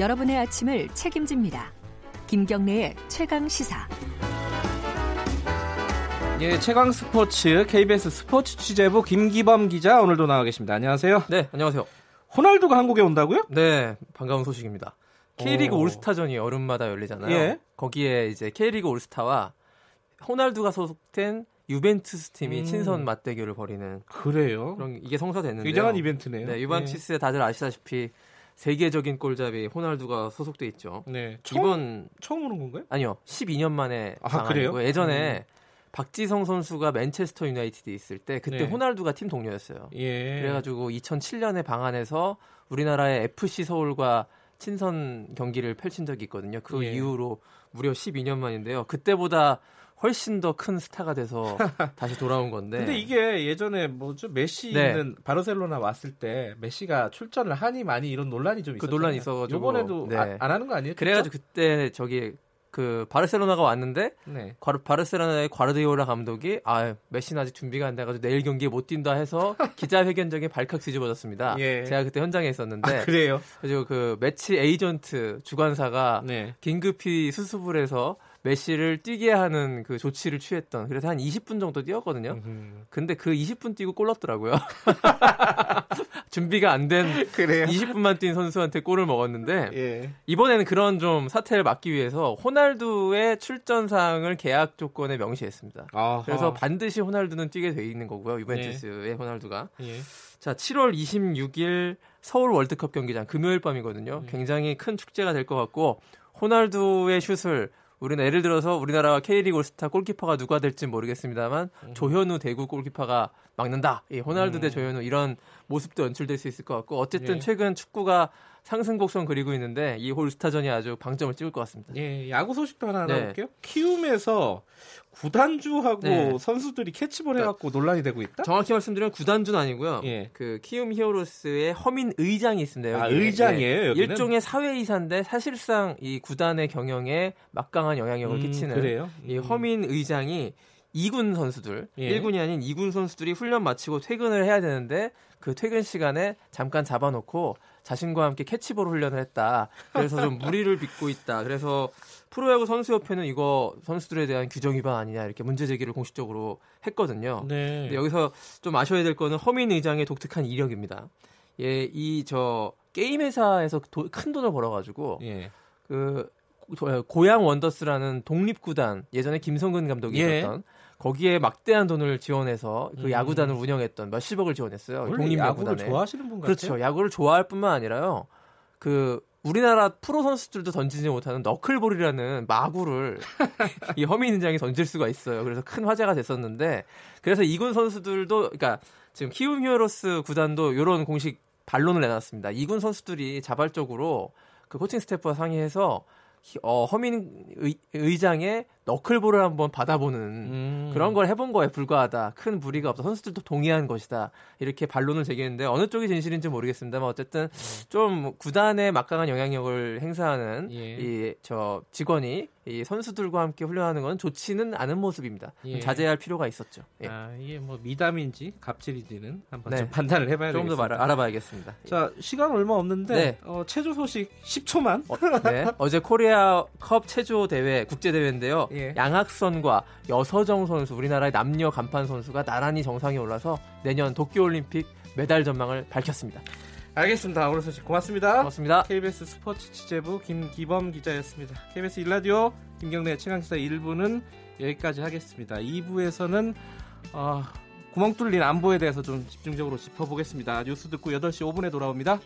여러분의 아침을 책임집니다. 김경래의 최강 시사. 예, 최강 스포츠 KBS 스포츠 취재부 김기범 기자 오늘도 나와 계십니다. 안녕하세요. 네, 안녕하세요. 호날두가 한국에 온다고요? 네, 반가운 소식입니다. K리그 오. 올스타전이 여름마다 열리잖아요. 예. 거기에 이제 K리그 올스타와 호날두가 소속된 유벤투스 팀이 음. 친선 맞대결을 벌이는 그래요. 그런 이게 성사됐는데요. 굉장한 이벤트네요. 네, 유벤투스에 예. 다들 아시다시피 세계적인 골잡이 호날두가 소속돼 있죠. 네. 처음, 이번 처음 오는 건가요? 아니요. 12년 만에 아, 그래요? 예전에 음. 박지성 선수가 맨체스터 유나이티드에 있을 때 그때 네. 호날두가 팀 동료였어요. 예. 그래가지고 2007년에 방한해서 우리나라의 FC 서울과 친선 경기를 펼친 적이 있거든요. 그 예. 이후로 무려 12년 만인데요. 그때보다 훨씬 더 큰 스타가 돼서 다시 돌아온 건데. 근데 이게 예전에 뭐죠 메시 네. 바르셀로나 왔을 때 메시가 출전을 하니 많이 이런 논란이 좀 있었어요. 그 논란이 있어가지고 이번에도 네. 아, 안 하는 거 아니에요? 그래가지고 그때 저기 그 바르셀로나가 왔는데 네. 바르셀로나의 과르디올라 감독이 아 메시는 아직 준비가 안 돼가지고 내일 경기에 못 뛴다 해서 기자회견장에 발칵 뒤집어졌습니다. 예. 제가 그때 현장에 있었는데 아, 그래요. 그리고 그 매치 에이전트 주관사가 네. 긴급히 수습을 해서 메시를 뛰게 하는 그 조치를 취했던 그래서 한 20분 정도 뛰었거든요. 음. 근데 그 20분 뛰고 골 넣었더라고요. 준비가 안 된 20분만 뛴 선수한테 골을 먹었는데 예. 이번에는 그런 좀 사태를 막기 위해서 호날두의 출전상을 계약 조건에 명시했습니다. 아하. 그래서 반드시 호날두는 뛰게 돼 있는 거고요. 유벤투스의 예. 호날두가. 예. 자, 7월 26일 서울 월드컵 경기장 금요일 밤이거든요. 예. 굉장히 큰 축제가 될 것 같고 호날두의 슛을 우리는 예를 들어서 우리나라와 K리그 올스타 골키퍼가 누가 될지 모르겠습니다만 음. 조현우 대구 골키퍼가 막는다. 이 호날두 음. 대 조현우 이런 모습도 연출될 수 있을 것 같고 어쨌든 예. 최근 축구가 상승 곡선 그리고 있는데 이 홀스타전이 아주 방점을 찍을 것 같습니다. 예, 야구 소식도 하나 네. 나볼게요. 키움에서 구단주하고 네. 선수들이 캐치볼 해갖고 논란이 되고 있다? 정확히 말씀드리면 구단주는 아니고요. 예. 그 키움 히어로스의 허민 의장이 있습니다. 아, 의장이에요? 예. 일종의 사회이사인데 사실상 이 구단의 경영에 막강한 영향력을 음, 끼치는 그래요? 음. 이 허민 의장이 2군 선수들, 예. 1군이 아닌 2군 선수들이 훈련 마치고 퇴근을 해야 되는데 그 퇴근 시간에 잠깐 잡아놓고 자신과 함께 캐치볼 훈련을 했다. 그래서 좀 무리를 빚고 있다. 그래서 프로야구 선수협회는 이거 선수들에 대한 규정 위반 아니냐 이렇게 문제 제기를 공식적으로 했거든요. 네. 근데 여기서 좀 아셔야 될 거는 허민 의장의 독특한 이력입니다. 예, 이 저 게임 회사에서 도, 큰 돈을 벌어가지고 예. 그 고양 원더스라는 독립 구단 예전에 김성근 감독이 예. 있었던 거기에 막대한 돈을 지원해서 그 음. 야구단을 운영했던 몇십억을 지원했어요. 독립 야구를 좋아하시는 분 같아요. 그렇죠. 야구를 좋아할 뿐만 아니라요. 그 우리나라 프로 선수들도 던지지 못하는 너클볼이라는 마구를 이 허민 의장이 던질 수가 있어요. 그래서 큰 화제가 됐었는데 그래서 이군 선수들도 그러니까 지금 키움 히어로스 구단도 이런 공식 반론을 내놨습니다. 이군 선수들이 자발적으로 그 코칭 스태프와 상의해서 어, 허민 의, 의장의 너클볼을 한번 받아보는 음. 그런 걸 해본 거에 불과하다. 큰 무리가 없다. 선수들도 동의한 것이다. 이렇게 반론을 제기했는데 어느 쪽이 진실인지 모르겠습니다만 어쨌든 좀 구단에 막강한 영향력을 행사하는 예. 이저 직원이 이 선수들과 함께 훈련하는 건 좋지는 않은 모습입니다. 예. 자제할 필요가 있었죠. 예. 아, 이게 뭐 미담인지 갑질인지는 한번 네. 좀 판단을 해봐야 되겠습니다. 좀더 알아봐야겠습니다. 자, 시간 얼마 없는데 네. 어, 체조 소식 10초만. 어, 네. 어제 코리아 컵 체조 대회 국제 대회인데요. 예. 양학선과 여서정 선수 우리나라의 남녀 간판 선수가 나란히 정상에 올라서 내년 도쿄올림픽 메달 전망을 밝혔습니다. 알겠습니다. 오늘 소식 고맙습니다. 고맙습니다. KBS 스포츠 취재부 김기범 기자였습니다. KBS 일라디오 김경래 최강시사 1부는 여기까지 하겠습니다. 2부에서는 어, 구멍 뚫린 안보에 대해서 좀 집중적으로 짚어보겠습니다. 뉴스 듣고 8시 5분에 돌아옵니다.